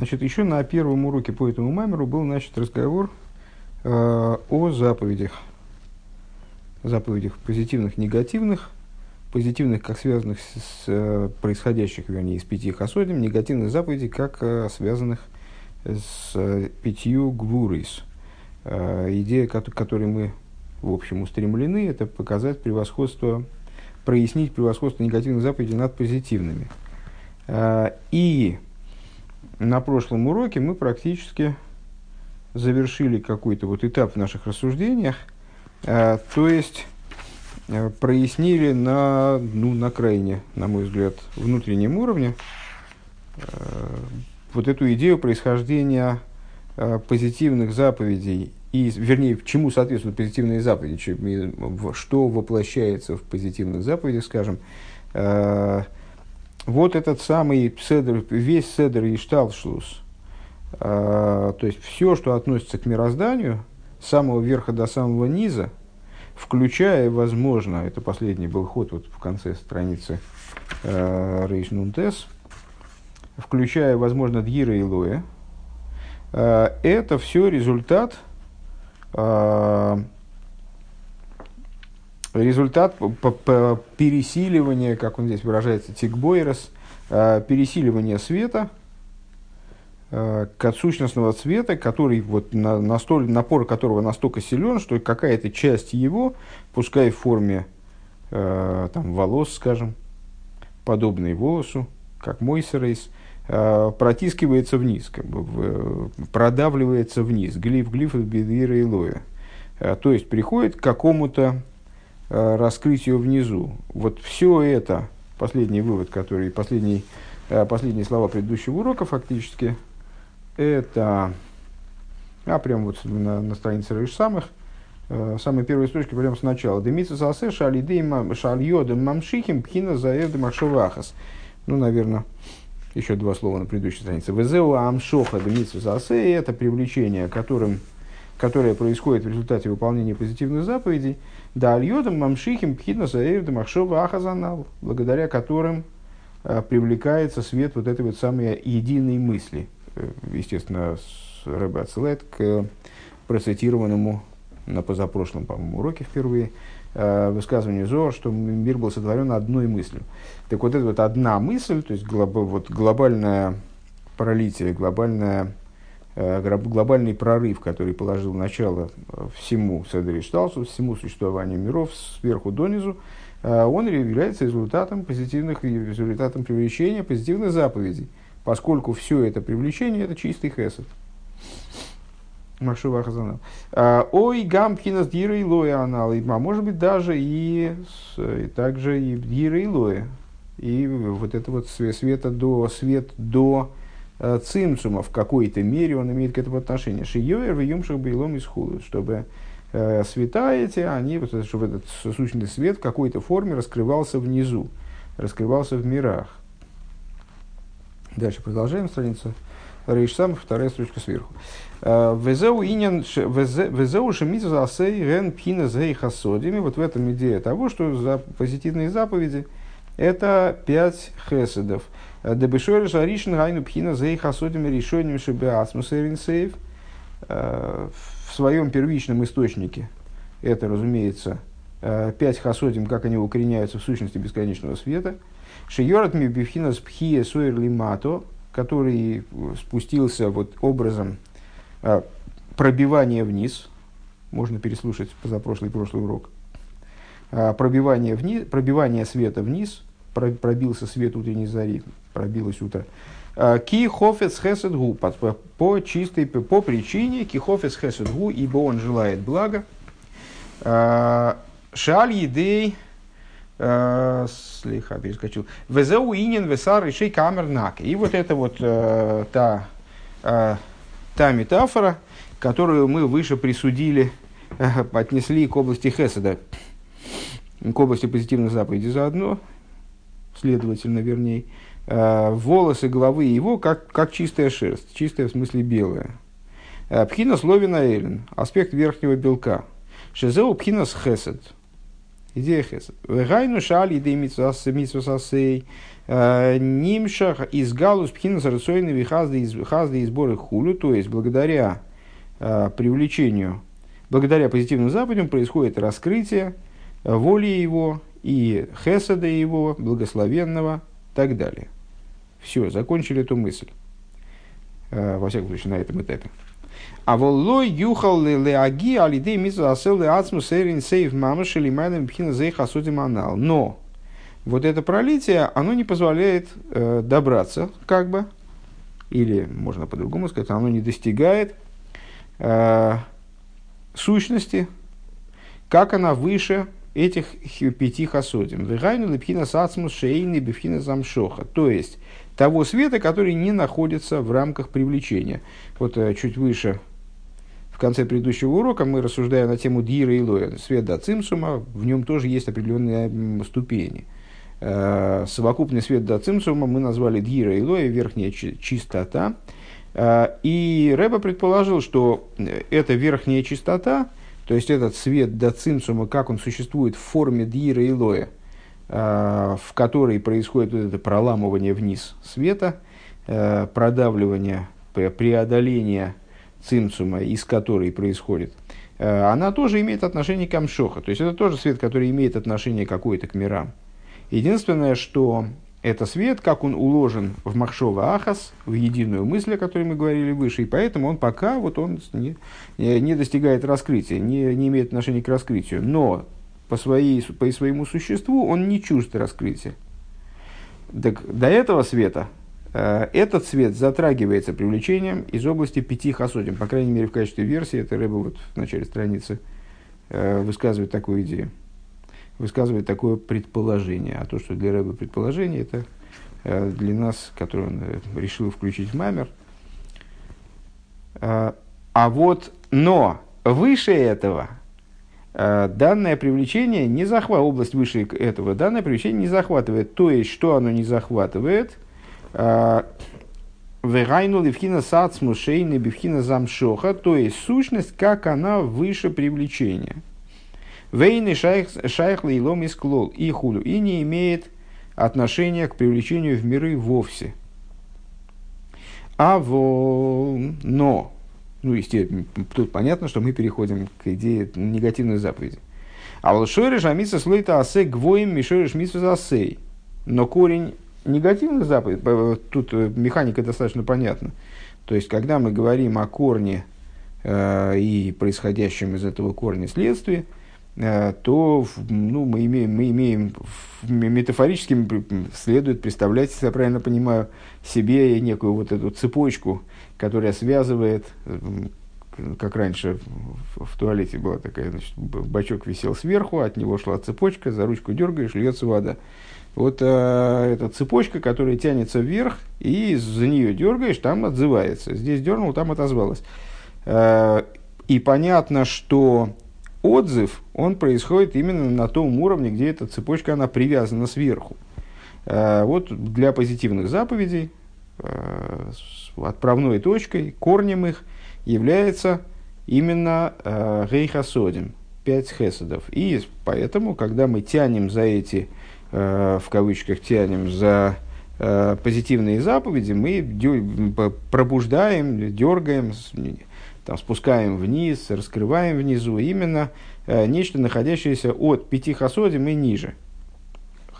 Значит, еще на первом уроке по этому маймеру был начат разговор э, о заповедях. Заповедях позитивных, негативных. Позитивных, как связанных с, с э, происходящих, вернее, из пяти хасодим. Негативных заповедей, как э, связанных с э, пятью гвурис. Э, идея, к которой мы, в общем, устремлены, это показать превосходство, прояснить превосходство негативных заповедей над позитивными. Э, и на прошлом уроке мы практически завершили какой-то вот этап в наших рассуждениях, э, то есть э, прояснили на, ну, на крайне, на мой взгляд, внутреннем уровне э, вот эту идею происхождения э, позитивных заповедей и, вернее, чему соответствуют позитивные заповеди, что воплощается в позитивных заповедях, скажем, э, вот этот самый седр, весь седр и шталшлус, э, то есть все, что относится к мирозданию, с самого верха до самого низа, включая, возможно, это последний был ход вот в конце страницы э, включая, возможно, Дьира и Лоя, э, это все результат э, результат пересиливания, как он здесь выражается, тикбойрос, э, пересиливания света э, к отсущностного цвета, который вот на, настоль, напор которого настолько силен, что какая-то часть его, пускай в форме э, там, волос, скажем, подобной волосу, как мойсерейс, протискивается вниз, как бы в, продавливается вниз, глиф, глиф, бедвира и лоя. То есть приходит к какому-то Э, раскрытию внизу. Вот все это, последний вывод, который, последний, э, последние слова предыдущего урока фактически, это, а прямо вот на, на странице Рейш самых, э, самые первые строчки прямо сначала. Демица засе шалидей шальйодем мамшихим пхина заэвдем ахшовахас. Ну, наверное, еще два слова на предыдущей странице. Везеу амшоха демица засе это привлечение, которым, которое происходит в результате выполнения позитивных заповедей – да альодам мамшихим пхидна заэвдам ахшова ахазанал, благодаря которым э, привлекается свет вот этой вот самой единой мысли. Э, естественно, Рэбе Ацелет к процитированному на позапрошлом, по-моему, уроке впервые, э, высказыванию Зор, что мир был сотворен одной мыслью. Так вот, это вот одна мысль, то есть глоб, вот глобальное пролитие, глобальное глобальный прорыв, который положил начало э, всему Седришталсу, всему существованию миров сверху донизу, э, он является результатом позитивных, результатом привлечения позитивных заповедей, поскольку все это привлечение – это чистый хесед. Машува Хазанал. Ой, гампхинас дира и лоя анал. А может быть, даже и, и также и дира и лоя. И вот это вот света до, свет до Э, цимцума в какой-то мере он имеет к этому отношение. Шиёер в юмшах бейлом из чтобы э, света эти, они, вот, чтобы этот сущный свет в какой-то форме раскрывался внизу, раскрывался в мирах. Дальше продолжаем страницу. Рейш сам, вторая строчка сверху. Э, везеу инин, везеу шемиту засей рен пхина зей. Вот в этом идея того, что за позитивные заповеди это пять хеседов – Дебешойр Шаришин Гайну Пхина Зейхасодим Решением Шибеасмус Эринсейв в своем первичном источнике. Это, разумеется, э, пять хасодим, как они укореняются в сущности бесконечного света. Шиорат Мибифхина Пхия Сойер Лимато, который спустился вот образом э, пробивания вниз. Можно переслушать позапрошлый и прошлый урок. Э, пробивание, вниз, пробивание света вниз, пробился свет утренней зари, пробилось утро. А, ки хофец хесед гу, по, по чистой, по причине ки хофец хесед гу, ибо он желает блага. А, шаль едей, а, слегка перескочил. Везеу инин весар решей камер нак. И вот это вот та, та метафора, которую мы выше присудили, отнесли к области Хеседа, к области позитивных заповедей заодно, следовательно, вернее, Э, волосы головы его как, как чистая шерсть, чистая в смысле белая. Э, пхина словина элен, аспект верхнего белка. Шезеу пхинас хесед. Идея хесед. Вегайну шали идей митсвасасей. Э, нимшах из галус пхина сарацойны вихазды из сборы хулю. То есть, благодаря привлечению, благодаря позитивным заповедям происходит раскрытие воли его и хеседа его, благословенного, и так далее. Все, закончили эту мысль. Э, во всяком случае, на этом этапе. А воллой юхал леаги алидей митсу асел леацму сейрин сейв мамаш или майнам пхина зейх асудим анал. Но вот это пролитие, оно не позволяет э, добраться, как бы, или можно по-другому сказать, оно не достигает э, сущности, как она выше этих пяти хасодим. Вегайну лепхина сацмус шейни бифхина замшоха. То есть, того света, который не находится в рамках привлечения. Вот э, чуть выше, в конце предыдущего урока, мы рассуждаем на тему Дира и Лоя. Свет до Цимсума, в нем тоже есть определенные ступени. Э, совокупный свет до Цимсума мы назвали Дира и Лоя, верхняя чистота. Э, и Рэба предположил, что эта верхняя чистота, то есть этот свет до Цимсума, как он существует в форме Дира и Лоя – в которой происходит вот это проламывание вниз света, э, продавливание, преодоление цимцума, из которой происходит, э, она тоже имеет отношение к Амшоха. То есть это тоже свет, который имеет отношение какое-то к мирам. Единственное, что это свет, как он уложен в Махшова Ахас, в единую мысль, о которой мы говорили выше, и поэтому он пока вот он не, не достигает раскрытия, не, не имеет отношения к раскрытию. Но по, своей, по своему существу он не чужд раскрытия. Так до этого света э, этот свет затрагивается привлечением из области пяти хасодим. По крайней мере, в качестве версии, это Рэба вот в начале страницы э, высказывает такую идею, высказывает такое предположение. А то, что для Рэба предположение, это э, для нас, который он э, решил включить в мамер. Э, а вот, но выше этого – данное привлечение не захватывает, область выше этого, данное привлечение не захватывает. То есть, что оно не захватывает? Э, Вегайну левхина сацму шейны бивхина замшоха, то есть сущность, как она выше привлечения. Вейны шайх лейлом из клол и хулю, и не имеет отношения к привлечению в миры вовсе. А во... Но ну, естественно, тут понятно, что мы переходим к идее негативной заповеди. А вот шориш амиса слойта асе гвоим мишориш мисва асей. Но корень негативной заповеди, тут э, механика достаточно понятна. То есть, когда мы говорим о корне э, и происходящем из этого корня следствии, э, то ну, мы имеем, мы имеем метафорически следует представлять, если я правильно понимаю, себе некую вот эту цепочку которая связывает, как раньше в, туалете была такая, значит, бачок висел сверху, от него шла цепочка, за ручку дергаешь, льется вода. Вот э, эта цепочка, которая тянется вверх, и за нее дергаешь, там отзывается. Здесь дернул, там отозвалось. Э, и понятно, что отзыв, он происходит именно на том уровне, где эта цепочка, она привязана сверху. Э, вот для позитивных заповедей, э, отправной точкой, корнем их является именно э, Гейхасодим, пять хесадов. И поэтому, когда мы тянем за эти, э, в кавычках, тянем за э, позитивные заповеди, мы пробуждаем, дергаем, там, спускаем вниз, раскрываем внизу именно нечто, находящееся от пяти хасодим и ниже.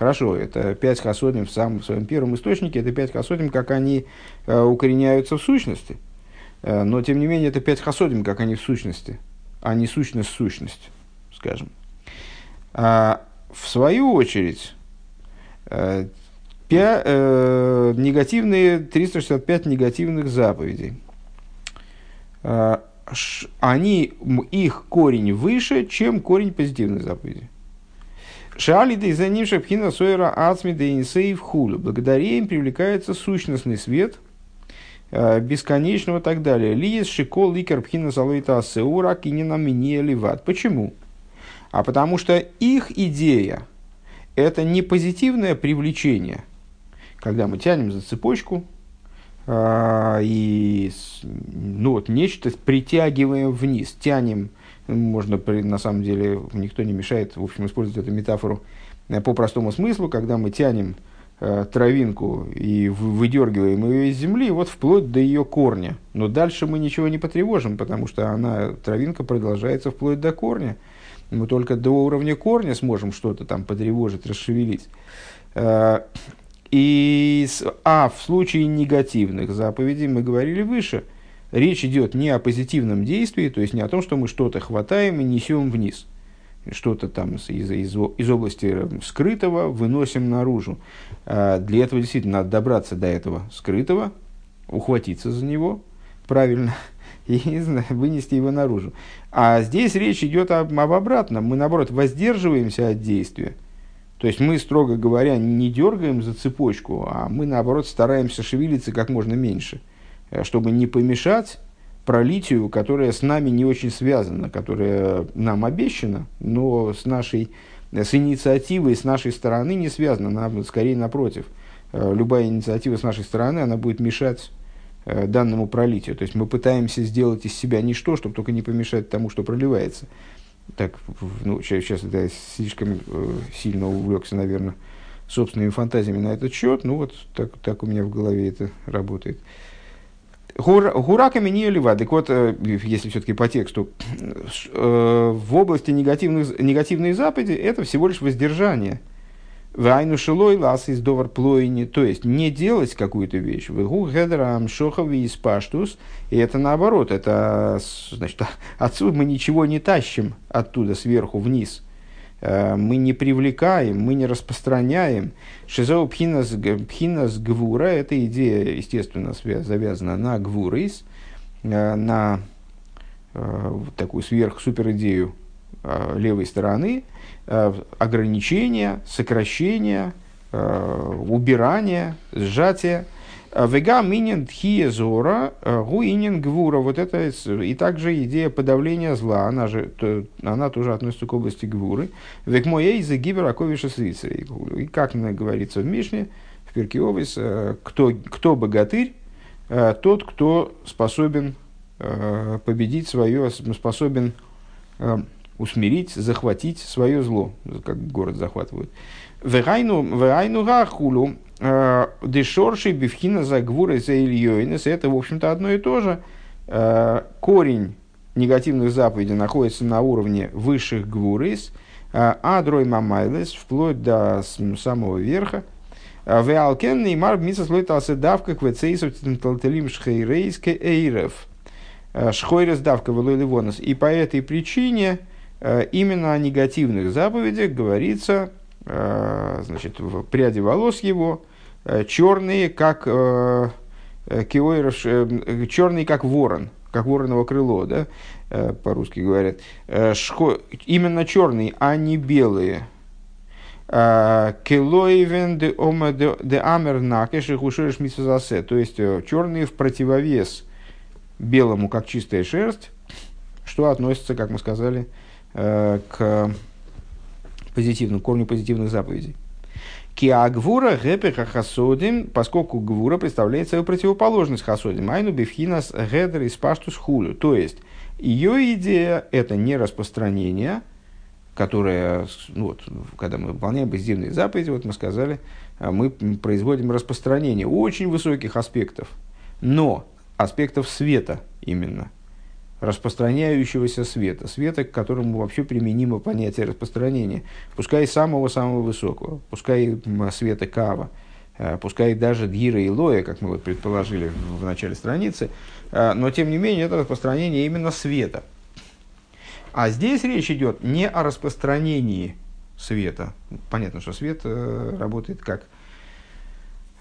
Хорошо, это пять хасодим в самом в своем первом источнике, это пять хасодим, как они э, укореняются в сущности. Э, но, тем не менее, это пять хасодим, как они в сущности, а не сущность сущность, скажем. А, в свою очередь, э, пя, э, негативные, 365 негативных заповедей. Э, ш, они, их корень выше, чем корень позитивных заповедей. Шали ним шапхина сойра ацми да инсейв хулю. Благодаря им привлекается сущностный свет, э, бесконечного и так далее. Лиес шикол ликер пхина залойта сеура кинина мине ливат. Почему? А потому что их идея – это не позитивное привлечение, когда мы тянем за цепочку, э, и ну, вот, нечто притягиваем вниз, тянем можно, на самом деле, никто не мешает, в общем, использовать эту метафору по простому смыслу, когда мы тянем Э, травинку и выдергиваем ее из земли, вот вплоть до ее корня. Но дальше мы ничего не потревожим, потому что она, травинка продолжается вплоть до корня. Мы только до уровня корня сможем что-то там потревожить, расшевелить. Э, и, а в случае негативных заповедей, мы говорили выше, речь идет не о позитивном действии, то есть не о том, что мы что-то хватаем и несем вниз – что-то там из, из, из области скрытого выносим наружу. А для этого действительно надо добраться до этого скрытого, ухватиться за него правильно и вынести его наружу. А здесь речь идет об, об обратном. Мы, наоборот, воздерживаемся от действия. То есть мы, строго говоря, не дергаем за цепочку, а мы, наоборот, стараемся шевелиться как можно меньше, э, чтобы не помешать пролитию, которая с нами не очень связана, которая нам обещана, но с нашей с инициативой с нашей стороны не связана, она скорее напротив. Э, любая инициатива с нашей стороны, она будет мешать э, данному пролитию. То есть мы пытаемся сделать из себя ничто, чтобы только не помешать тому, что проливается. Так, ну, сейчас я слишком э, сильно увлекся, наверное, собственными фантазиями на этот счет. Ну вот так, так у меня в голове это работает. Гураками не лива. Так вот, э, если все-таки по тексту, э, в области негативных, негативной заповеди это всего лишь воздержание. Вайну шилой лас из довар плойни, то есть не делать какую-то вещь. Вегу гедрам шохови из паштус, и это наоборот, это значит, отсюда мы ничего не тащим оттуда сверху вниз. Э, мы не привлекаем, мы не распространяем. Шизоу пхинас, пхинас гвура – это идея, естественно, завязана на гвурис, э, на э, такую сверх-супер идею левой стороны, ограничения, сокращения, убирания, сжатия – Вега минин тхия зора, гуинин гвура. Вот это и также идея подавления зла, она же она тоже относится к области гвуры. Век моей за гибераковиша свицерей. И как говорится в Мишне, в Перкиовис, э, кто, кто богатырь, тот, кто способен победить свое, способен усмирить, захватить свое зло, как город захватывают. Вегайну, вегайну гахулу, Э, Дешорший бифхина за гвуры за ильёйнес. Это, в общем-то, одно и то же. Э, корень негативных заповедей находится на уровне высших гвурис, э, а дрой мамайлес, вплоть до самого верха. Веалкен неймар миса слойтался давка к вецейсов тенталтелим шхейрейске эйрев. Шхойрес давка велойливонос. И по этой причине именно о негативных заповедях говорится значит, в пряди волос его, Э, черные, как э, э, киойров, черный, как ворон, как вороново крыло, да, по-русски говорят. Шхо, именно черные, а не белые. Келоевен де ома де амер накеш и хушереш То есть черные в противовес белому, как чистая шерсть, что относится, как мы сказали, к позитивным, корню позитивных заповедей. Киагвура гепеха хасодим, поскольку гвура представляет свою противоположность хасодим. Айну бифхинас гедер из паштус хулю. То есть, ее идея – это не распространение, которое, ну, вот, когда мы выполняем позитивные заповеди, вот мы сказали, а мы производим распространение очень высоких аспектов, но аспектов света именно – распространяющегося света, света, к которому вообще применимо понятие распространения, пускай самого-самого высокого, пускай света кава, э, пускай даже дгира и лоя, как мы вот предположили в начале страницы, э, но тем не менее это распространение именно света. А здесь речь идет не о распространении света. Понятно, что свет э, работает как,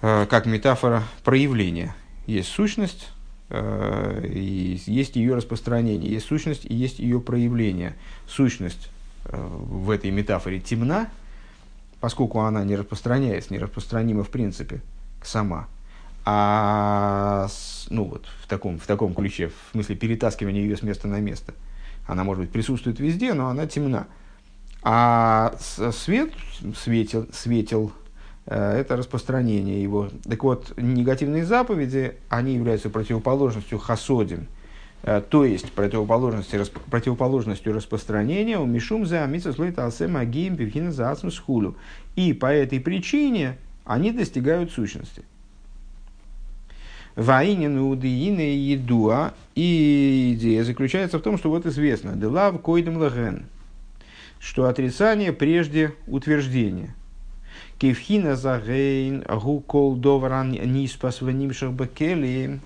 как метафора проявления. Есть сущность, и есть ее распространение, есть сущность и есть ее проявление. Сущность э, в этой метафоре темна, поскольку она не распространяется, не распространима в принципе сама. А ну вот, в, таком, в таком ключе, в смысле перетаскивания ее с места на место. Она, может быть, присутствует везде, но она темна. А свет, светил, светил Э, это распространение его. Так вот, негативные заповеди, они являются противоположностью хасодим, э, то есть противоположностью, противоположностью распространения, у Мишум за Амитсус Лойта Алсем Агием Певхина за Хулю. И по этой причине они достигают сущности. Ваинин удиины едуа. И идея заключается в том, что вот известно, делав койдем лаген, что отрицание прежде утверждения. Кевхина загейн гукол доваран ниспас ванимшах бекели.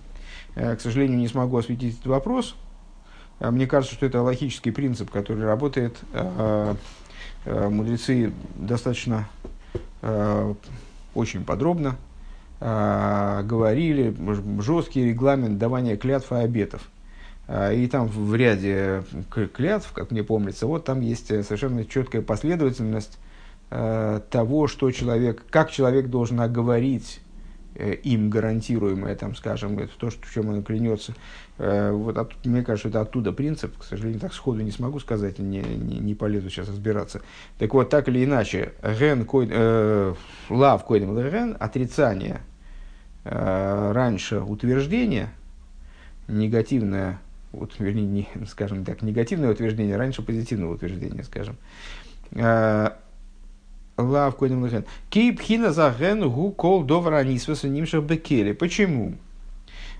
Э, к сожалению, не смогу осветить этот вопрос. Э, мне кажется, что это логический принцип, который работает. Э, мудрецы достаточно очень подробно говорили, жесткий регламент давания клятв и обетов. И там в ряде клятв, как мне помнится, вот там есть совершенно четкая последовательность того, что человек, как человек должен оговорить э, им гарантируемое, там, скажем, это то, что, чем он клянется. Э, вот от, мне кажется, это оттуда принцип. К сожалению, так сходу не смогу сказать, не, не, не полезу сейчас разбираться. Так вот, так или иначе, ген, кой, э, лав койдем ген, отрицание э, раньше утверждения, негативное, вот, вернее, не, скажем так, негативное утверждение раньше позитивного утверждения, скажем, Лав Койдем Лехен. Хина заген гу кол довара нисваса нимшах бекели. Почему?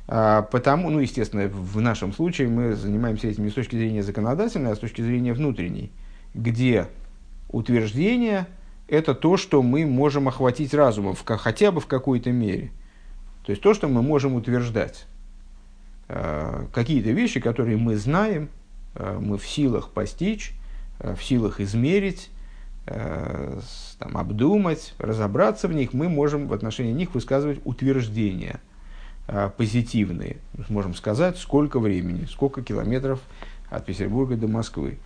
А, потому, ну, естественно, в нашем случае мы занимаемся этим не с точки зрения законодательной, а с точки зрения внутренней, где утверждение – это то, что мы можем охватить разумом, в, хотя бы в какой-то мере. То есть то, что мы можем утверждать. А, какие-то вещи, которые мы знаем, а, мы в силах постичь, в силах измерить, там, обдумать, разобраться в них, мы можем в отношении них высказывать утверждения э, позитивные. Можем сказать, сколько времени, сколько километров от Петербурга до Москвы,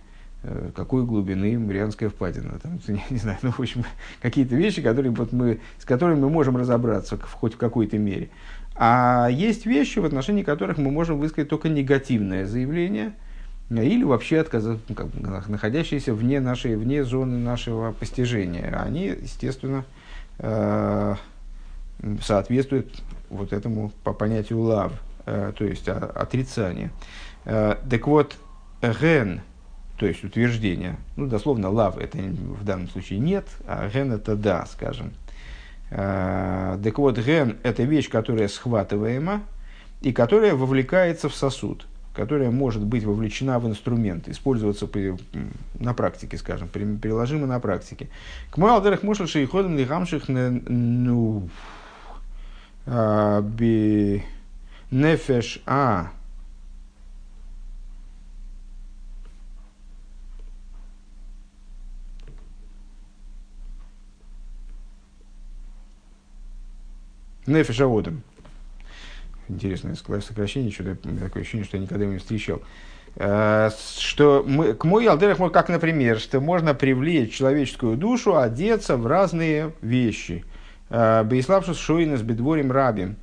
э, какой глубины Марианская впадина. Там, не, не знаю, ну, в общем, какие-то вещи, которые, вот мы, с которыми мы можем разобраться в, хоть в какой-то мере. А есть вещи, в отношении которых мы можем высказать только негативное заявление – или вообще отказаться, ну, находящиеся вне, нашей, вне зоны нашего постижения. Они, естественно, э, соответствуют вот этому по понятию лав, э, то есть отрицание. Э, так вот, ген, то есть утверждение, ну, дословно лав это в данном случае нет, а ген это да, скажем. Так вот, ген это вещь, которая схватываема и которая вовлекается в сосуд которая может быть вовлечена в инструмент, использоваться при, на практике, скажем, приложимо на практике. К Малдерах мушел шейходом лихамших ну а, би нефеш а Нефеш Аодом интересное сокращение, что-то такое ощущение, что я никогда его не встречал. Э, что мы, к мой алдерах, как, например, что можно привлечь человеческую душу, одеться в разные вещи. Э, Бейславшус шуинес бедворим рабим.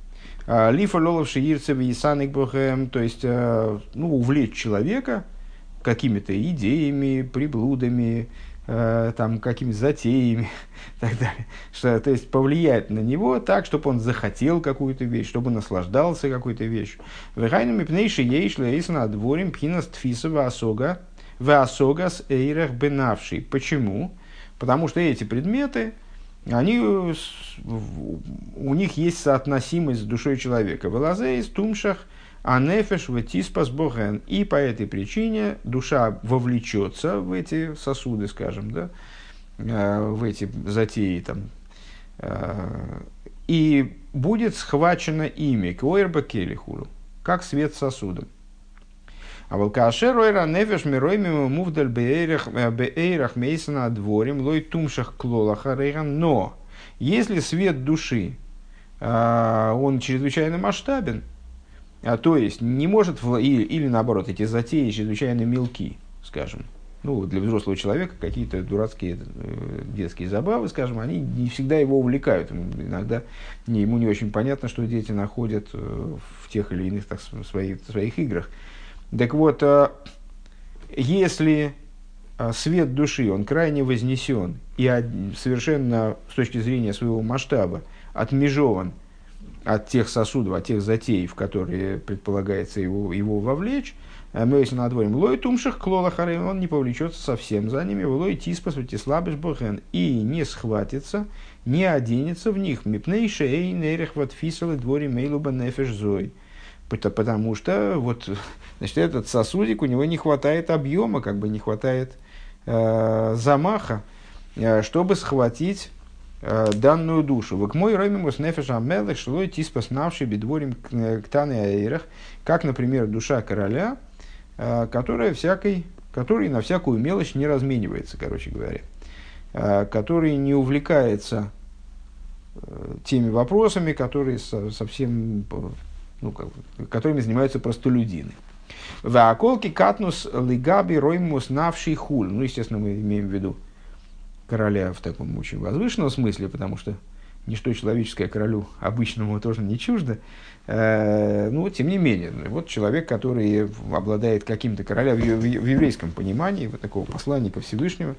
Э, Лифа лолов шиирцев и то есть ну, увлечь человека какими-то идеями, приблудами, э, там, какими-то затеями и так далее. Что, то есть повлиять на него так, чтобы он захотел какую-то вещь, чтобы наслаждался какой-то вещью. Вехайнами пнейши ейшли эйсна дворим пхинас тфисова осога в с эйрах бенавший. Почему? Потому что эти предметы, они, у них есть соотносимость с душой человека. В из тумшах – а нефеш ветиспас боген. И по этой причине душа вовлечется в эти сосуды, скажем, да, э, в эти затеи там, э, и будет схвачено ими, куэрба келихуру, как свет сосудом. А волкашер ойра нефеш мирой мимо мувдаль беэрах э, мейсона дворим лой тумшах клолаха рейган. Но если свет души, он чрезвычайно масштабен, а, то есть не может, или, или наоборот, эти затеи чрезвычайно мелки, скажем. Ну, для взрослого человека какие-то дурацкие э, детские забавы, скажем, они не всегда его увлекают. Иногда не, ему не очень понятно, что дети находят э, в тех или иных так, своих, своих играх. Так вот, э, если э, свет души, он крайне вознесен и совершенно с точки зрения своего масштаба отмежован от тех сосудов, от тех затей, в которые предполагается его, его вовлечь, Мойс надворим лой тумших клола он не повлечется совсем за ними, лой тиспас слабыш бохен, и не схватится, не оденется в них, мипнейше эй нейрех вот фисалы двори мейлуба нефеш зой. Потому что вот, значит, этот сосудик, у него не хватает объема, как бы не хватает э, замаха, э, чтобы схватить э, данную душу. Век мой ромимус нефеш амелых шлой тиспас навший бедворим ктаны аэрах, как, например, душа короля, э, которая всякой, который на всякую мелочь не разменивается, короче говоря, э, который не увлекается теми вопросами, которые совсем, ну, которыми занимаются простолюдины. В околке катнус лигаби роймус навший хуль. Ну, естественно, мы имеем в виду короля в таком очень возвышенном смысле, потому что ничто человеческое королю обычному тоже не чуждо. Э, ну, тем не менее, вот человек, который обладает каким-то короля в, еврейском понимании, вот такого посланника Всевышнего,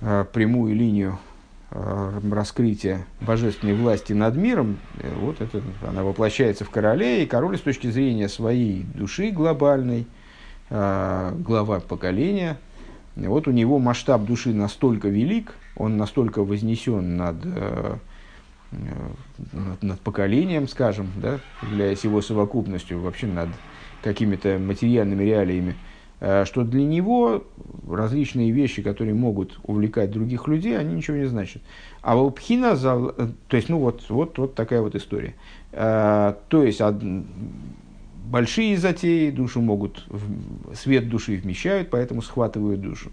э, прямую линию Э, раскрытия божественной власти над миром, вот это, она воплощается в короле, и король с точки зрения своей души глобальной, глава поколения, вот у него масштаб души настолько велик, он настолько вознесен над, над, над поколением, скажем, да, являясь его совокупностью, вообще над какими-то материальными реалиями, Э, что для него различные вещи, которые могут увлекать других людей, они ничего не значат. А у Пхина, э, то есть, ну вот, вот, вот такая вот история. Э, то есть, большие затеи душу могут, свет души вмещают, поэтому схватывают душу.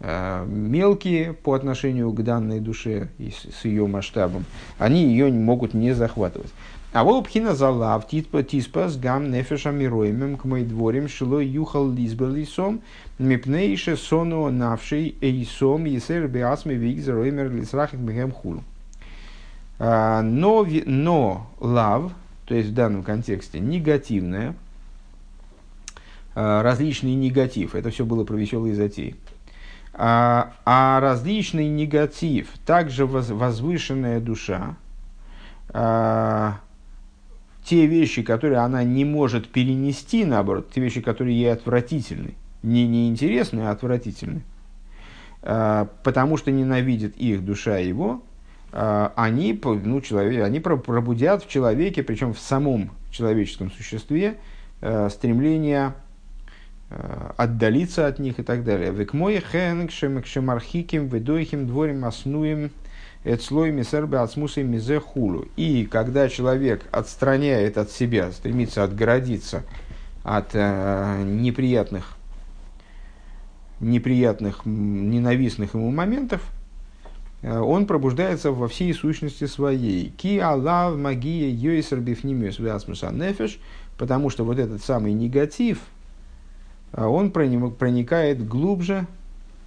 Мелкие по отношению к данной душе и с ее масштабом, они ее могут не захватывать. А вот пхина залав тиспас гам нефеша мироимем к мой дворим шило юхал лизбелисом мипнейше сону навший эйсом есер биасми вик зароимер лисрахик мегем хулу. А, но, но лав, то есть в данном контексте негативное, а, различный негатив, это все было про веселые затеи. А, а различный негатив, также возвышенная душа, те вещи, которые она не может перенести, наоборот, те вещи, которые ей отвратительны, не неинтересны, а отвратительны, а, потому что ненавидит их душа его, а, они, ну, человек, они пробудят в человеке, причем в самом человеческом существе, а, стремление отдалиться от них и так далее. Век мой хэнк шемархиким ведойхим дворим оснуем Эцлой мисербе ацмусой мизе хулу. И когда человек отстраняет от себя, стремится отгородиться от э, неприятных, неприятных, ненавистных ему моментов, э, он пробуждается во всей сущности своей. Ки алав магия йойсер бифнимиус нефеш, потому что вот этот самый негатив, э, он проникает глубже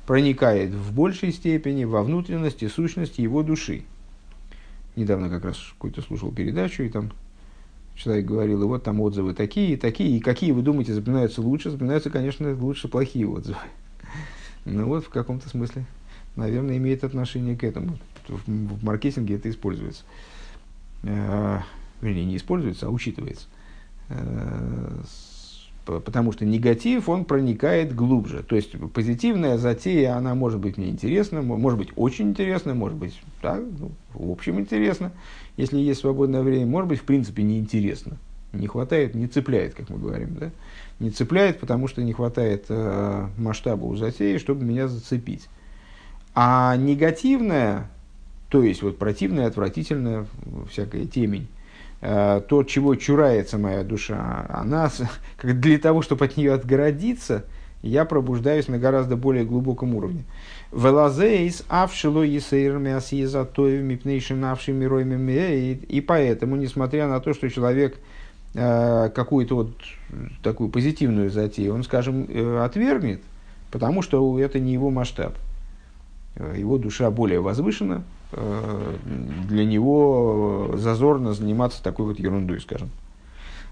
проникает в большей степени во внутренности, сущности его души. Недавно как раз какой-то слушал передачу, и там человек говорил, и вот там отзывы такие, такие, и какие, вы думаете, запоминаются лучше? Запоминаются, конечно, лучше плохие отзывы. Ну вот, в каком-то смысле, наверное, имеет отношение к этому. В, маркетинге это используется. Э, вернее, не используется, а учитывается. Э, потому что негатив, он проникает глубже. То есть позитивная затея, она может быть мне интересна, может быть очень интересна, может быть так, ну, в общем интересно, если есть свободное время, может быть в принципе неинтересно. Не хватает, не цепляет, как мы говорим, да? Не цепляет, потому что не хватает э, масштаба у затеи, чтобы меня зацепить. А негативная, то есть вот противная, отвратительная, всякая темень, Э, то, чего чурается моя душа, она для того, чтобы от нее отгородиться, я пробуждаюсь на гораздо более глубоком уровне. Велазейс авшило И поэтому, несмотря на то, что человек э, какую-то вот такую позитивную затею, он, скажем, э, отвергнет, потому что это не его масштаб. Его душа более возвышена, Э, для него зазорно заниматься такой вот ерундой, скажем.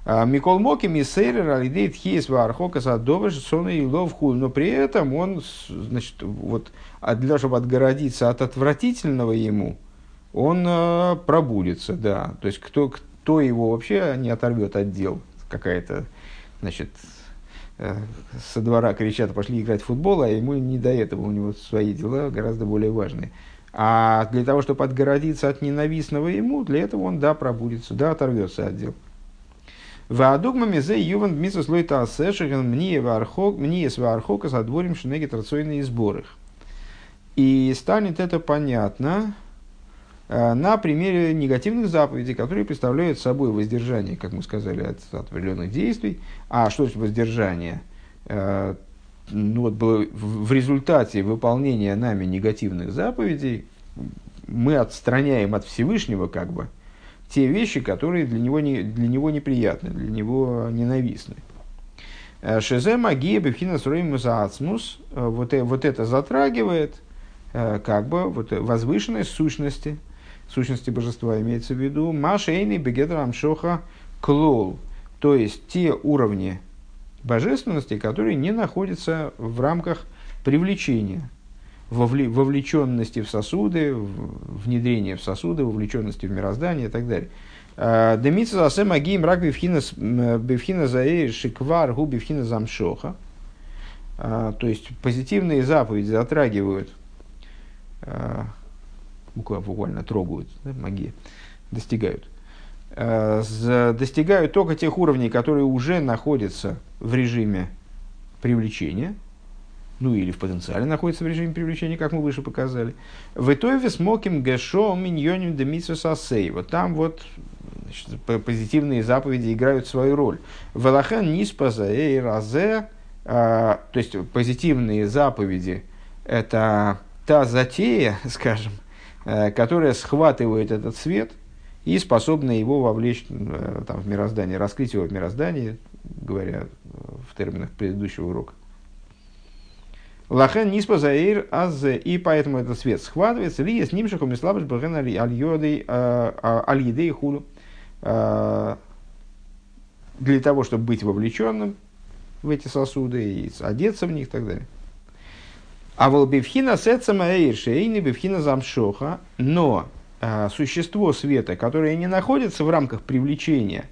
А, Микол Моки Мисейрер Алидейт Хиес Вархока Садовыш Сона и Ловху. Но при этом он, значит, вот, а для того, чтобы отгородиться от отвратительного ему, он э, пробудится, да. То есть, кто, кто его вообще не оторвет от дел, какая-то, значит, э, со двора кричат, пошли играть в футбол, а ему не до этого, у него свои дела гораздо более важные. А для того, чтобы отгородиться от ненавистного ему, для этого он, да, пробудится, да, оторвется от дел. Ваадугма мизе юван мисус лойта асешеген мне вархок, мне с вархока задворим шинеги традиционные сборы. И станет это понятно э, на примере негативных заповедей, которые представляют собой воздержание, как мы сказали, от, от определенных действий. А что это воздержание? Э, ну, вот было, в результате выполнения нами негативных заповедей мы отстраняем от Всевышнего как бы те вещи, которые для него, не, для него неприятны, для него ненавистны. Э, Шезе магия бифхина строим ацмус, вот, вот это затрагивает Э, как бы вот, возвышенной сущности, сущности божества имеется в виду, Машейный Бегедрам Шоха Клол, то есть те уровни божественности, которые не находятся в рамках привлечения, вовлеченности в сосуды, внедрения в сосуды, вовлеченности в мироздание и так далее. Э, Демица засе магии мрак бифхина заэ шиквар гу бифхина замшоха. Э, то есть позитивные заповеди затрагивают Э, буквально трогают, да, магия, достигают. Э, достигают только тех уровней, которые уже находятся в режиме привлечения, ну или в потенциале находятся в режиме привлечения, как мы выше показали. В итоге смоким гэшо миньоним демитсус асей. Вот там вот значит, позитивные заповеди играют свою роль. Велахен ниспаза эй разе, э, то есть позитивные заповеди это та затея, скажем, которая схватывает этот свет и способна его вовлечь э, там, в мироздание, раскрыть его в мироздании, говоря в терминах предыдущего урока. Лахен ниспа заир аз и поэтому этот свет схватывается ли с ним шахом слабость бахен аль-йодей э, а, аль хулу для того, чтобы быть вовлеченным в эти сосуды и одеться в них и так далее. А волбивхина сецама эйршейни бивхина замшоха, но а, существо света, которое не находится в рамках привлечения,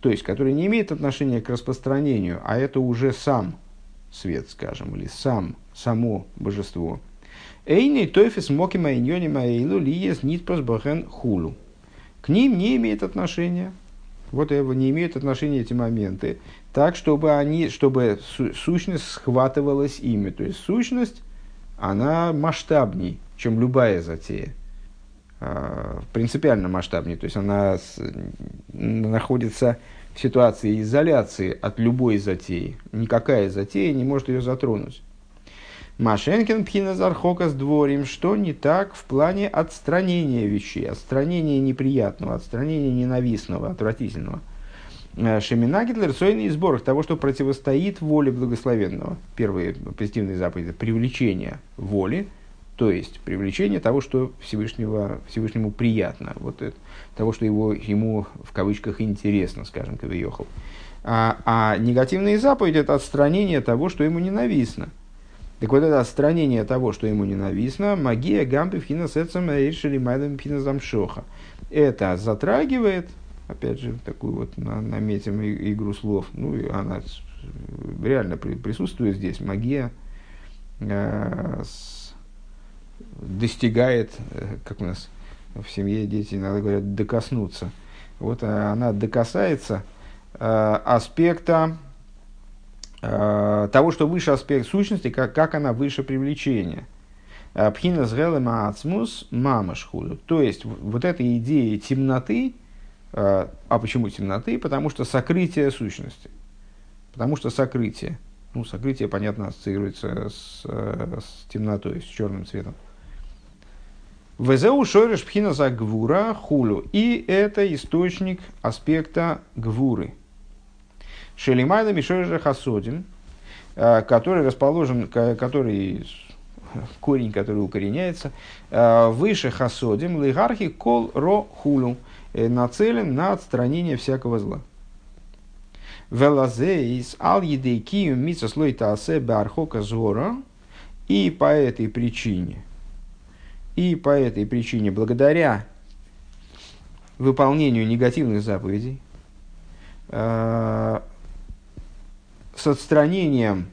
то есть которое не имеет отношения к распространению, а это уже сам свет, скажем, или сам, само божество. Эйни тойфис моки майньони маэйлу лиес нитпрос бахен хулу. К ним не имеет отношения, вот его не имеют отношения эти моменты, так, чтобы, они, чтобы сущность схватывалась ими. То есть сущность она масштабней, чем любая затея. А, принципиально масштабнее. То есть она находится в ситуации изоляции от любой затеи. Никакая затея не может ее затронуть. Машенкин пхина зархока с дворим, что не так в плане отстранения вещей, отстранения неприятного, отстранения ненавистного, отвратительного – Э, Шемина Гитлер сойный сбор того, что противостоит воле благословенного. Первые позитивные заповеди – привлечение воли, то есть привлечение того, что Всевышнего, Всевышнему приятно, вот это, того, что его, ему в кавычках интересно, скажем, Кавиохал. А, а негативные заповеди – это отстранение того, что ему ненавистно. Так вот это отстранение того, что ему ненавистно, магия гампи вхина сецам эйшели майдам пхина замшоха. Это затрагивает опять же, такую вот на, наметим игру слов. Ну, и она реально при, присутствует здесь. Магия э, достигает, э, как у нас в семье дети иногда говорят, докоснуться. Вот она докасается э, аспекта э, того, что выше аспект сущности, как, как она выше привлечения. Э, Пхина с ацмус мамашхуду. То есть, вот эта идея темноты – а, а почему темноты? Потому что сокрытие сущности. Потому что сокрытие. Ну, сокрытие, понятно, ассоциируется с, э, с темнотой, с черным цветом. Везеу шореш пхина за гвура хулю. И это источник аспекта гвуры. Шелимайда мишорежа хасодим, э, который расположен, который корень, который укореняется, э, выше хасодим, лигархи кол ро хулю Э, нацелен на отстранение всякого зла. Велазеис ал едейкию митсослой таасе бархока зора. И по этой причине И по этой причине, благодаря выполнению негативных заповедей, э, с отстранением,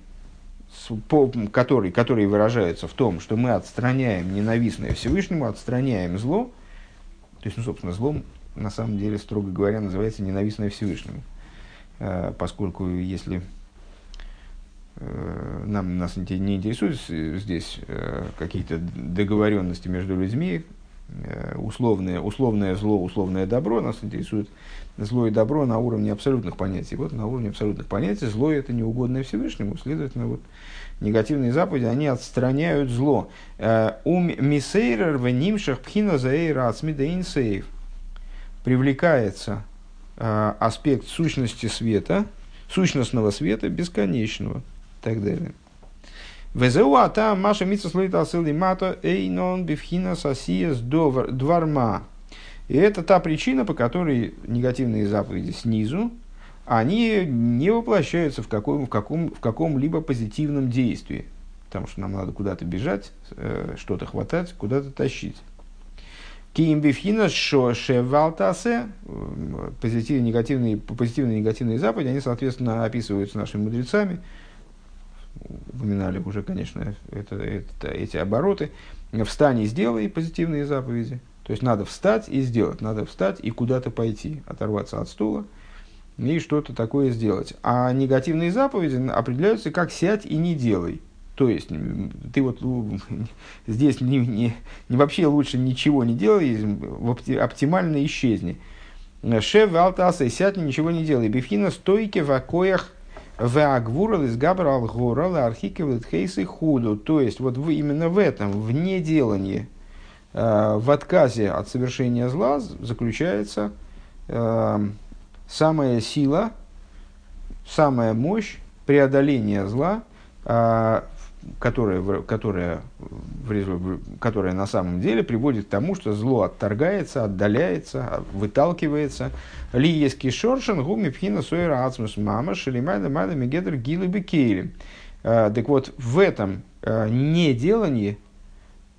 который, который выражается в том, что мы отстраняем ненавистное Всевышнему, отстраняем зло, то есть, ну, собственно, злом на самом деле, строго говоря, называется ненавистное Всевышнему. Э, поскольку если э, нам, нас не интересуют здесь э, какие-то договоренности между людьми, условное, условное зло, условное добро, нас интересует зло и добро на уровне абсолютных понятий. Вот на уровне абсолютных понятий зло это неугодное Всевышнему, следовательно, вот негативные заповеди, они отстраняют зло. Ум мисейрер в нимшах пхина заэйра ацмида инсейв привлекается э, аспект сущности света, сущностного света бесконечного и так далее. Везеуата Маша Митса слоит асыл мато эйнон бифхина сасиес дварма. И это та причина, по которой негативные заповеди снизу, они не воплощаются в, каком, в, каком, в каком-либо позитивном действии. Потому что нам надо куда-то бежать, э, что-то хватать, куда-то тащить. Киимбифхина шевалтасе, позитивные, негативные, позитивные и негативные заповеди, они, соответственно, описываются нашими мудрецами. Упоминали уже, конечно, это, это, эти обороты. Встань и сделай позитивные заповеди. То есть надо встать и сделать. Надо встать и куда-то пойти, оторваться от стула и что-то такое сделать. А негативные заповеди определяются как сядь и не делай. То есть, ты вот здесь не, не, не вообще лучше ничего не делай, оптимально исчезни. Шев алтаса, сядь, ничего не делай. Бифхина стойки в окоях в агвурал из габрал горал архикевит хейсы худу. То есть, вот вы именно в этом, в неделании, э, в отказе от совершения зла заключается э, самая сила, самая мощь преодоления зла, э, которая, которая, которая на самом деле приводит к тому, что зло отторгается, отдаляется, выталкивается. Ли есть кишоршин гуми пхина сойра ацмус мама шелимайда майда мегедр гилы бекейли. А, так вот, в этом а, неделании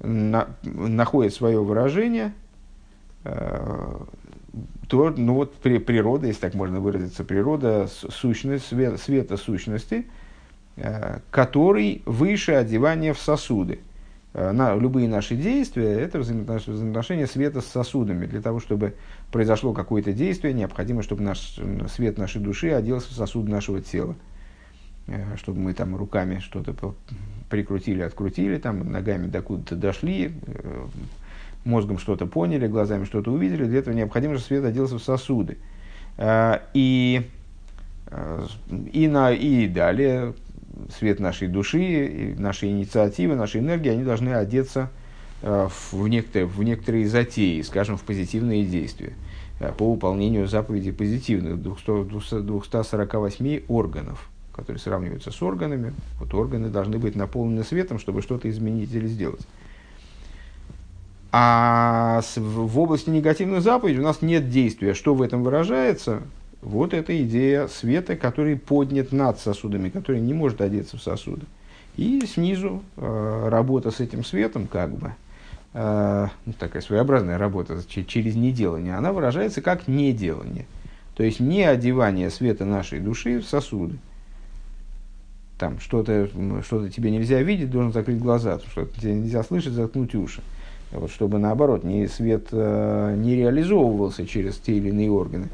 на, находит свое выражение а, то, ну вот природа, если так можно выразиться, природа сущность, свет, света сущности – который выше одевания в сосуды. Э, на, любые наши действия – это взаимоотношение света с сосудами. Для того, чтобы произошло какое-то действие, необходимо, чтобы наш, свет нашей души оделся в сосуд нашего тела. Э, чтобы мы там руками что-то прикрутили, открутили, там, ногами докуда-то дошли, мозгом что-то поняли, глазами что-то увидели. Для этого необходимо, чтобы свет оделся в сосуды. И, и, на, и далее свет нашей души, наши инициативы, наши энергии, они должны одеться э, в некоторые, в некоторые затеи, скажем, в позитивные действия э, по выполнению заповедей позитивных 200, 248 органов, которые сравниваются с органами. Вот органы должны быть наполнены светом, чтобы что-то изменить или сделать. А в области негативных заповедей у нас нет действия. Что в этом выражается? Вот эта идея света, который поднят над сосудами, который не может одеться в сосуды. И снизу э, работа с этим светом, как бы, э, ну, такая своеобразная работа через неделание, она выражается как неделание. То есть не одевание света нашей души в сосуды. Там что-то что тебе нельзя видеть, должен закрыть глаза, что-то тебе нельзя слышать, заткнуть уши. Вот, чтобы наоборот не, свет э, не реализовывался через те или иные органы.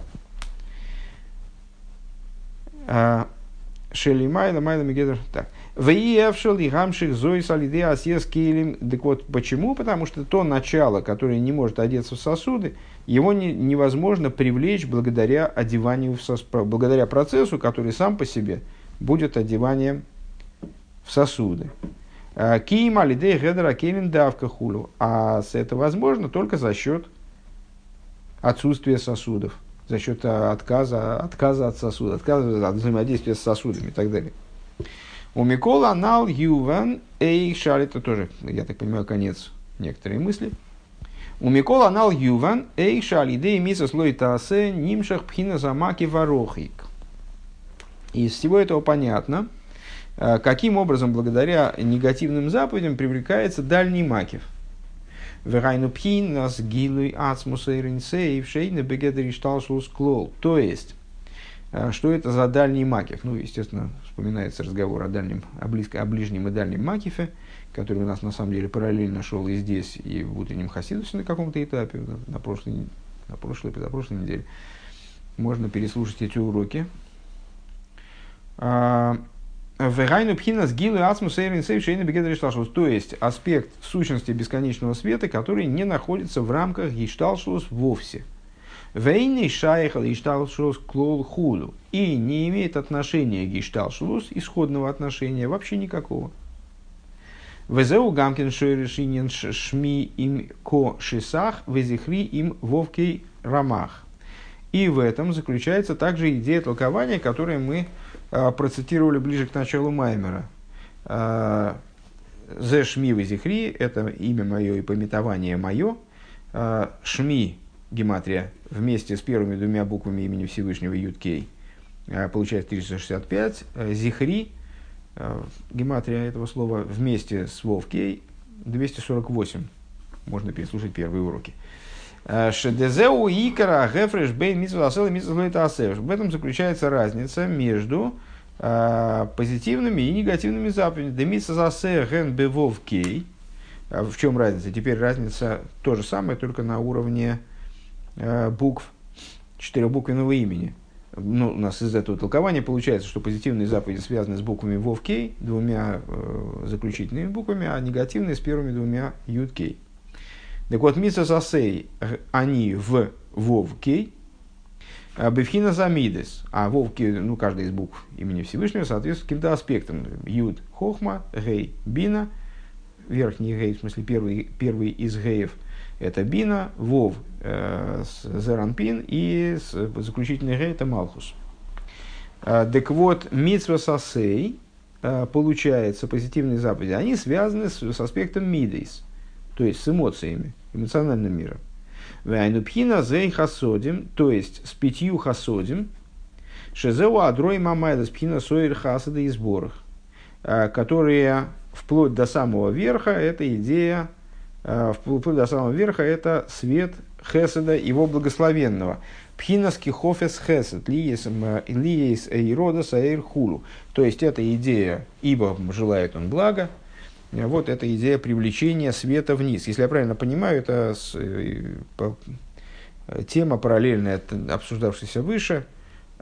Шели Майла, Майла Мегедр. Так. Виевшел и гамших зои салиды асьес килим. Так вот, почему? Потому что то начало, которое не может одеться в сосуды, его не, невозможно привлечь благодаря одеванию в сос... благодаря процессу, который сам по себе будет одеванием в сосуды. А, Киим алидей гедра келин давка хулу. А это возможно только за счет отсутствия сосудов за счет э, отказа, отказа от сосуда, отказа от взаимодействия с сосудами и так далее. У Микола нал юван эй шар, это тоже, я так понимаю, конец некоторые мысли. У Микола нал юван эй шали дей миса слой тасе нимшах пхина замаки варохик. Из всего этого понятно, э, каким образом благодаря негативным заповедям привлекается дальний макив. Верайну пхин нас гилуй ацмус эйринсей в шейне бегедри шталшус клол. То есть, э, что это за дальний макиф? Ну, естественно, вспоминается разговор о, дальнем, о, близко, о ближнем и дальнем макифе, который у нас на самом деле параллельно шел и здесь, и в утреннем хасидусе на каком-то этапе, на прошлой, на прошлой, позапрошлой неделе. Можно переслушать эти уроки. Вегайну пхинас гилы ацмус эйрин сейвшейна бегедришталшус. То есть аспект сущности бесконечного света, который не находится в рамках гишталшус вовсе. Вейный шайхал гишталшус клол худу. И не имеет отношения гишталшус, исходного отношения, вообще никакого. Везеу гамкин шойрешинин шми им ко шисах, везихри им вовкей рамах. И в этом заключается также идея толкования, которую мы процитировали ближе к началу Маймера. А, Зе Шми Визихри – это имя мое и пометование мое. А, Шми – гематрия вместе с первыми двумя буквами имени Всевышнего Юткей получается 365. Зихри – гематрия этого слова вместе с Вовкей 248. Можно переслушать первые уроки. Шедезеу икара гефреш бейн митзвасел и митзвасел В этом заключается разница между э, позитивными и негативными заповедями. Демитса засе ген бевов кей. В чем разница? Теперь разница то же самое, только на уровне э, букв четырехбуквенного имени. Ну, у нас из этого толкования получается, что позитивные заповеди связаны с буквами вов кей, двумя э, заключительными буквами, а негативные с первыми двумя ют кей. Так вот, миса засей, они в вовкей, а бифхина замидес, а вовки, ну, каждая из букв имени Всевышнего соответствует каким-то аспектам. Юд, хохма, гей, бина, верхний гей, в смысле первый, первый из геев, это бина, вов, э, зеранпин, и заключительный гей это малхус. Э, так вот, митсва сасей, э, получается, позитивные заповеди, они связаны с, с аспектом мидейс, то есть с эмоциями эмоциональным миром. Вайнупхина зей хасодим, то есть с пятью хасодим, шезеу адрой мамайда спхина соир хасада и сборах, а, которые вплоть до самого верха, это идея, а, вплоть до самого верха, это свет хеседа, его благословенного. Пхинаски хофес хесед, лиес эйрода саэр хулу. То есть, это идея, ибо желает он блага, вот эта идея привлечения света вниз. Если я правильно понимаю, это э, по, тема параллельная, обсуждавшаяся выше,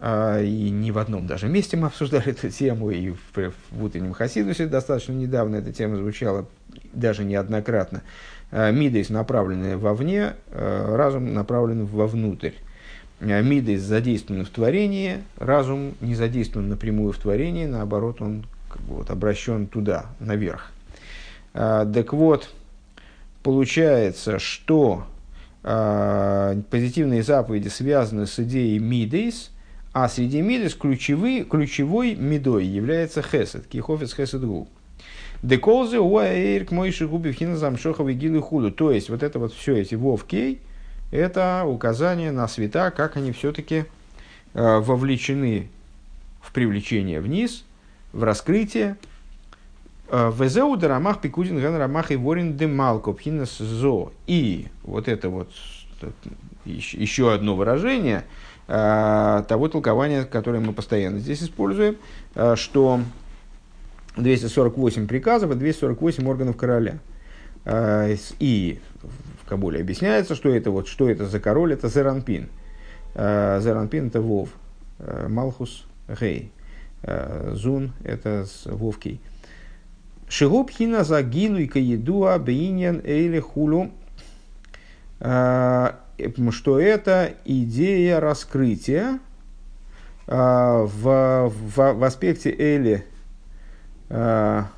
а, и не в одном даже месте мы обсуждали эту тему, и в, в утреннем Хасидусе достаточно недавно эта тема звучала, даже неоднократно. А, Мидейс направлены вовне, а, разум направлен вовнутрь. Мидейс задействован в творении, разум не задействован напрямую в творении, наоборот, он вот, обращен туда, наверх. А, так вот, получается, что а, позитивные заповеди связаны с идеей мидейс, а среди мидейс ключевой, ключевой мидой является хесед, кихофец хесед гу. Деколзы уаэйр к мойши губи вхина замшоховой гилы худу. То есть, вот это вот все эти вовкей, это указание на света, как они все-таки э, вовлечены в привлечение вниз, в раскрытие, Везеу дарамах пикудин ген рамах и ворин демалко пхинас зо. И вот это вот еще одно выражение э, того толкования, которое мы постоянно здесь используем, э, что 248 приказов и 248 органов короля. И в Кабуле объясняется, что это, вот, что это за король, это Зеранпин. Зеранпин это Вов, Малхус Гей, Зун это Вовкий. Шигубхина за гилу и каедуа бейнен эйле хулу, а, что это идея раскрытия в, в, в аспекте эйли, а,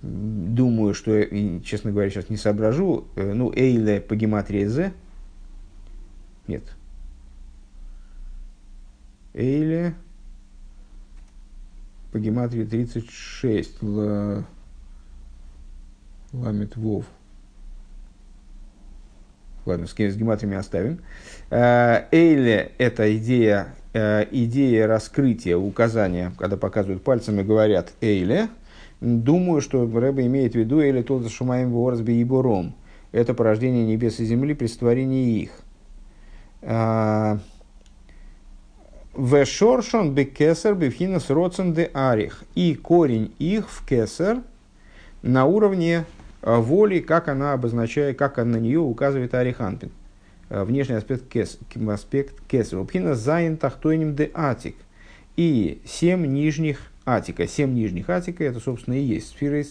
думаю, что, честно говоря, сейчас не соображу, э, ну, эйле по гематрии нет, эйле, по гематрии 36 ла, ламит вов. Ладно, с гематриями оставим. Э, Эйле – это идея, э, идея раскрытия, указания, когда показывают пальцем и говорят «Эйле», Думаю, что Рэба имеет в виду или тот шумаем ворсби и. Это порождение небес и земли при створении их. А, Вешоршон бекесер бифхинас роцен де арих. И корень их в кесер на уровне а, воли, как она обозначает, как на нее указывает Ариханпин. А, внешний аспект, кес, аспект кесер. Бифхинас зайн тахтойним де атик. И семь нижних атика. Семь нижних атика, это, собственно, и есть сферы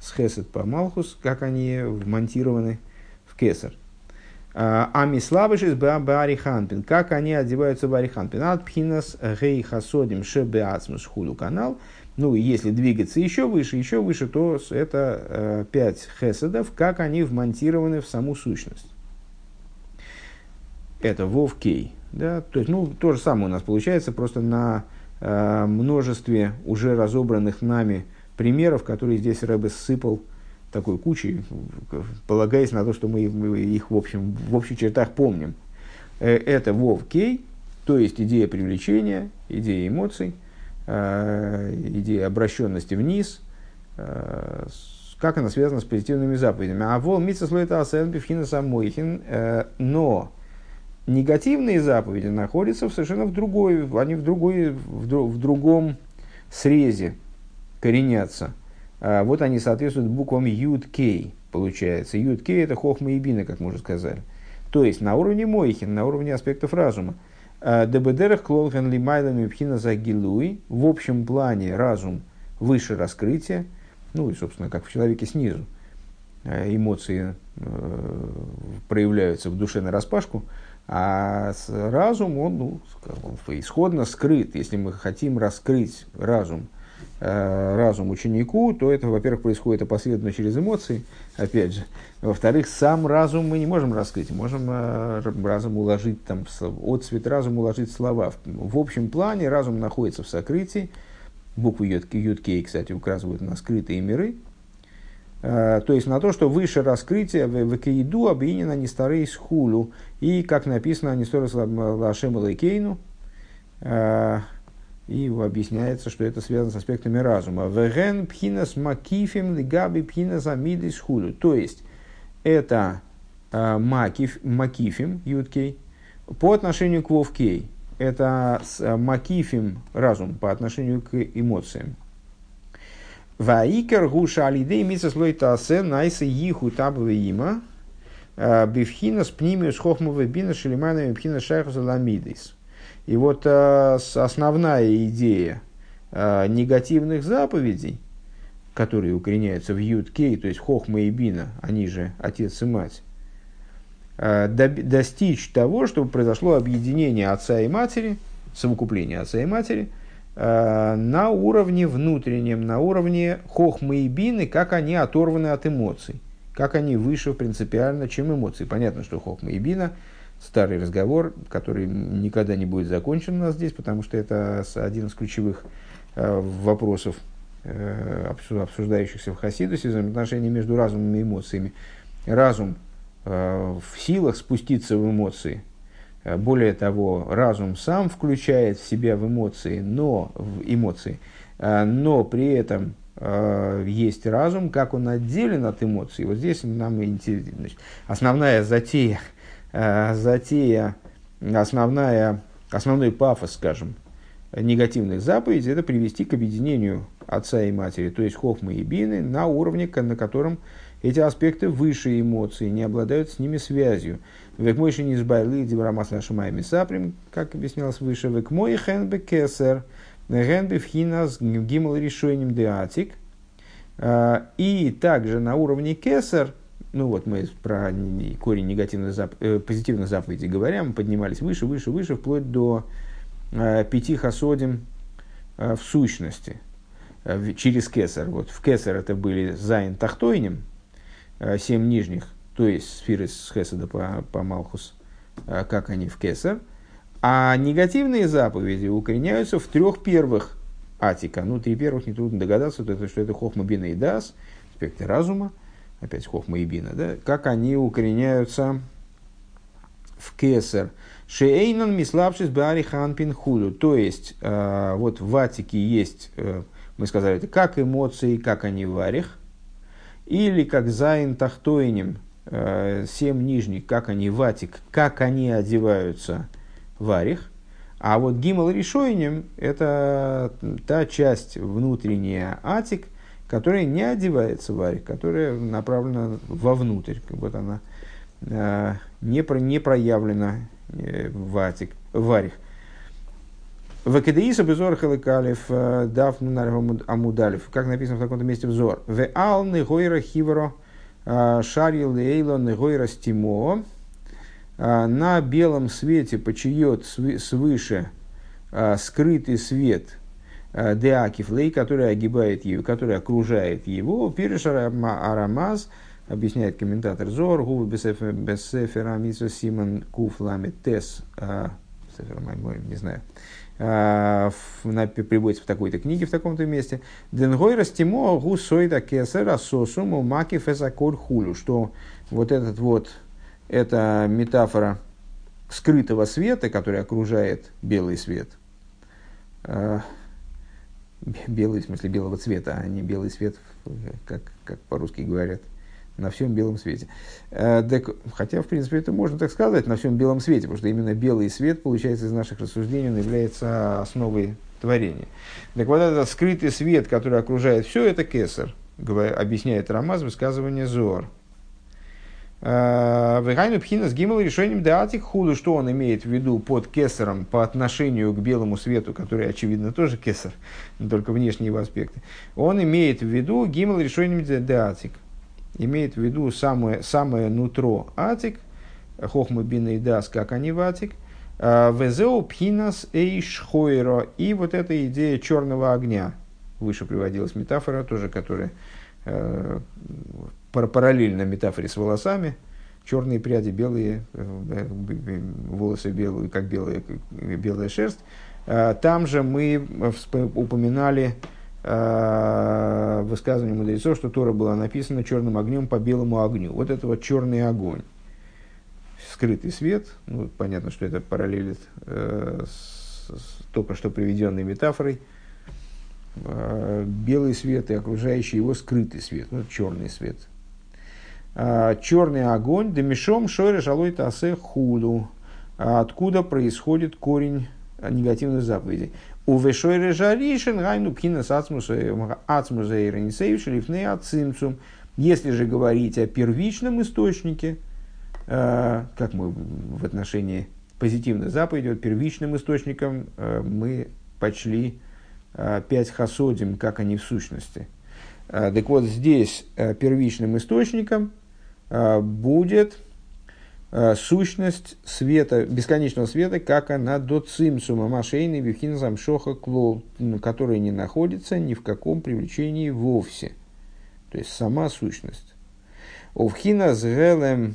с хесед по малхус, как они вмонтированы в кесар. Ами слабышис баари ханпин. Как они одеваются в ариханпин? От пхинас гей хасодим шебеацмус худу канал. Ну, если двигаться еще выше, еще выше, то это э, пять хеседов, как они вмонтированы в саму сущность. Это вов кей. Да? То есть, ну, то же самое у нас получается, просто на э, множестве уже разобранных нами примеров, которые здесь Рэбе сыпал такой кучей, полагаясь на то, что мы, их в, общем, в общих чертах помним. Э, это Вов Кей, то есть идея привлечения, идея эмоций, э, идея обращенности вниз, э, как она связана с позитивными заповедями. А вол митса слоита асен бифхина самойхин, но негативные заповеди находятся совершенно в другой, они в, другой, в, в другом срезе коренятся – вот они соответствуют буквам Юд Кей, получается. Юд Кей это Хохма и Бина, как мы уже сказали. То есть на уровне Мойхин, на уровне аспектов разума. А, Дебедерах клолхен лимайлами пхина загилуй. В общем плане разум выше раскрытия. Ну и, собственно, как в человеке снизу. А, эмоции э, проявляются в душе на распашку, а разум, он, ну, он исходно скрыт. Если мы хотим раскрыть разум – разум ученику, то это, во-первых, происходит опосредованно через эмоции, опять же. Во-вторых, сам разум мы не можем раскрыть, можем э, разум уложить, там, отцвет разум уложить в слова. В общем плане разум находится в сокрытии, буквы Юткей, кстати, указывают на скрытые миры, э, то есть на то, что выше раскрытия в Каиду объединено не старые с хулю, и, как написано, не сторос лашем лейкейну, и объясняется, что это связано с аспектами разума. Веген пхинас макифим лигаби пхинас амидис хулю. То есть, это э, макиф, макифим, юткей, по отношению к вовкей. Это э, макифим, разум, по отношению к эмоциям. Ваикер гуша алидей миса слой тасе найса иху табве има бифхинас пнимиус хохмове бина шелиманами бифхинас шайхус ламидис. И вот э, основная идея э, негативных заповедей, которые укореняются в Юд-Кей, то есть Хохма и Бина, они же отец и мать, э, достичь того, чтобы произошло объединение отца и матери, совокупление отца и матери, на уровне внутреннем, на уровне Хохмы и Бины, как они оторваны от эмоций, как они выше принципиально, чем эмоции. Понятно, что Хохма и Бина – старый разговор, который никогда не будет закончен у нас здесь, потому что это один из ключевых э, вопросов, э, обсуждающихся в Хасидусе, взаимоотношения между разумом и эмоциями. Разум э, в силах спуститься в эмоции. Более того, разум сам включает в себя в эмоции, но в эмоции, но при этом есть разум, как он отделен от эмоций. Вот здесь нам интересно. Основная затея Э, затея, основная, основной пафос, скажем, негативных заповедей, это привести к объединению отца и матери, то есть хохмы и бины, на уровне, на котором эти аспекты выше эмоций, не обладают с ними связью. Век мой не избавили дибрамасла шумаями саприм, как объяснялось выше, век мой хенбе кесер, хенбе вхинас гимл решением деатик. Э, и также на уровне кесер – ну вот мы про корень негативных зап... э, позитивных заповедей говорим, мы поднимались выше, выше, выше, вплоть до э, пяти хасодим э, в сущности, э, через кесар. Вот в кесар это были зайн тахтойним, э, семь нижних, то есть сферы с хеседа по, по Малхус, э, как они в кесар. А негативные заповеди укореняются в трех первых атика. Ну, три первых нетрудно догадаться, то это, что это хохма бина и дас, аспекты разума, опять Хохма и Бина, да, как они укореняются в Кесар. Шейнан миславшись бари ханпин хулю. То есть, э, вот в Атике есть э, мы сказали, это как эмоции, как они в варях, или как зайн тахтойним, э, семь нижних, как они ватик, как они одеваются в варих. А вот гимал решойнем – это та часть внутренняя атик, которая не одевается в варик, которая направлена вовнутрь, вот она э, не, про, не проявлена э, в, атик, в варих. В Акадеиса безор халикалев э, дав амудалев, как написано в таком-то месте взор. В ал негойра хиверо э, шарил эйло негойра стимо. Э, на белом свете почиет свыше скрытый свет деакифлей, который огибает его, который окружает его. Пиришар арамаз, объясняет комментатор Зор, губы бесефера мисо симон куф ламет тес, не знаю, Э, приводится в такой-то книге, в таком-то месте. Денгой растимо гусойда кесера сосуму маки фезаколь хулю, что вот этот вот, эта метафора скрытого света, который окружает белый свет, э, белый в смысле белого цвета, а не белый свет, как, как по-русски говорят, на всем белом свете. Э, хотя, в принципе, это можно так сказать, на всем белом свете, потому что именно белый свет, получается, из наших рассуждений, он является основой творения. Так вот, этот скрытый свет, который окружает все, это кесар, объясняет Рамаз высказывание Зор. Э, Вегайну пхина с гимал решением датик худу, что он имеет в виду под кесаром по отношению к белому свету, который, очевидно, тоже кесар, только внешние его аспекты. Он имеет в виду гимал решением датик имеет в виду самое, самое нутро атик, хохма бина и дас, как они в атик, а, везеу пхинас эйш хойро, и вот эта идея черного огня, выше приводилась метафора, тоже которая э, параллельно метафоре с волосами, черные пряди, белые, э, волосы белые, как белая, белая шерсть. А, там же мы упоминали э, высказывание мудрецов, что Тора была написана черным огнем по белому огню. Вот это вот черный огонь. Скрытый свет, ну, понятно, что это параллелит э, с, только что приведенной метафорой. Э, белый свет и окружающий его скрытый свет, ну, черный свет. Э, черный огонь, демешом шоре жалой тасе худу. Откуда происходит корень негативных заповедей. У вешойре жаришен гайну пхинас ацмуса и ранисеев шлифны ацимцум. Если же говорить о первичном источнике, э, как мы в отношении позитивной заповеди, вот первичным источником мы почли пять хасодим, как они в сущности. Так вот, здесь первичным источником будет Э, сущность света, бесконечного света, как она до цимсума машейны вихинзам шоха клол, которая не находится ни в каком привлечении вовсе. То есть сама сущность. Овхина с гелем,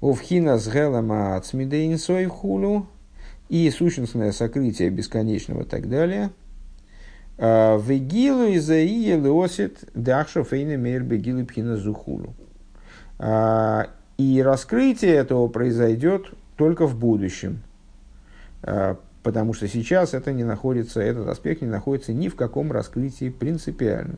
овхина с гелем ацмидейнсой хулу, и сущностное сокрытие бесконечного и так далее. «А, вегилу из Аия леосит дахша фейна мейр бегилу пхина зухулу. А, и раскрытие этого произойдет только в будущем. А, потому что сейчас это не находится, этот аспект не находится ни в каком раскрытии принципиально.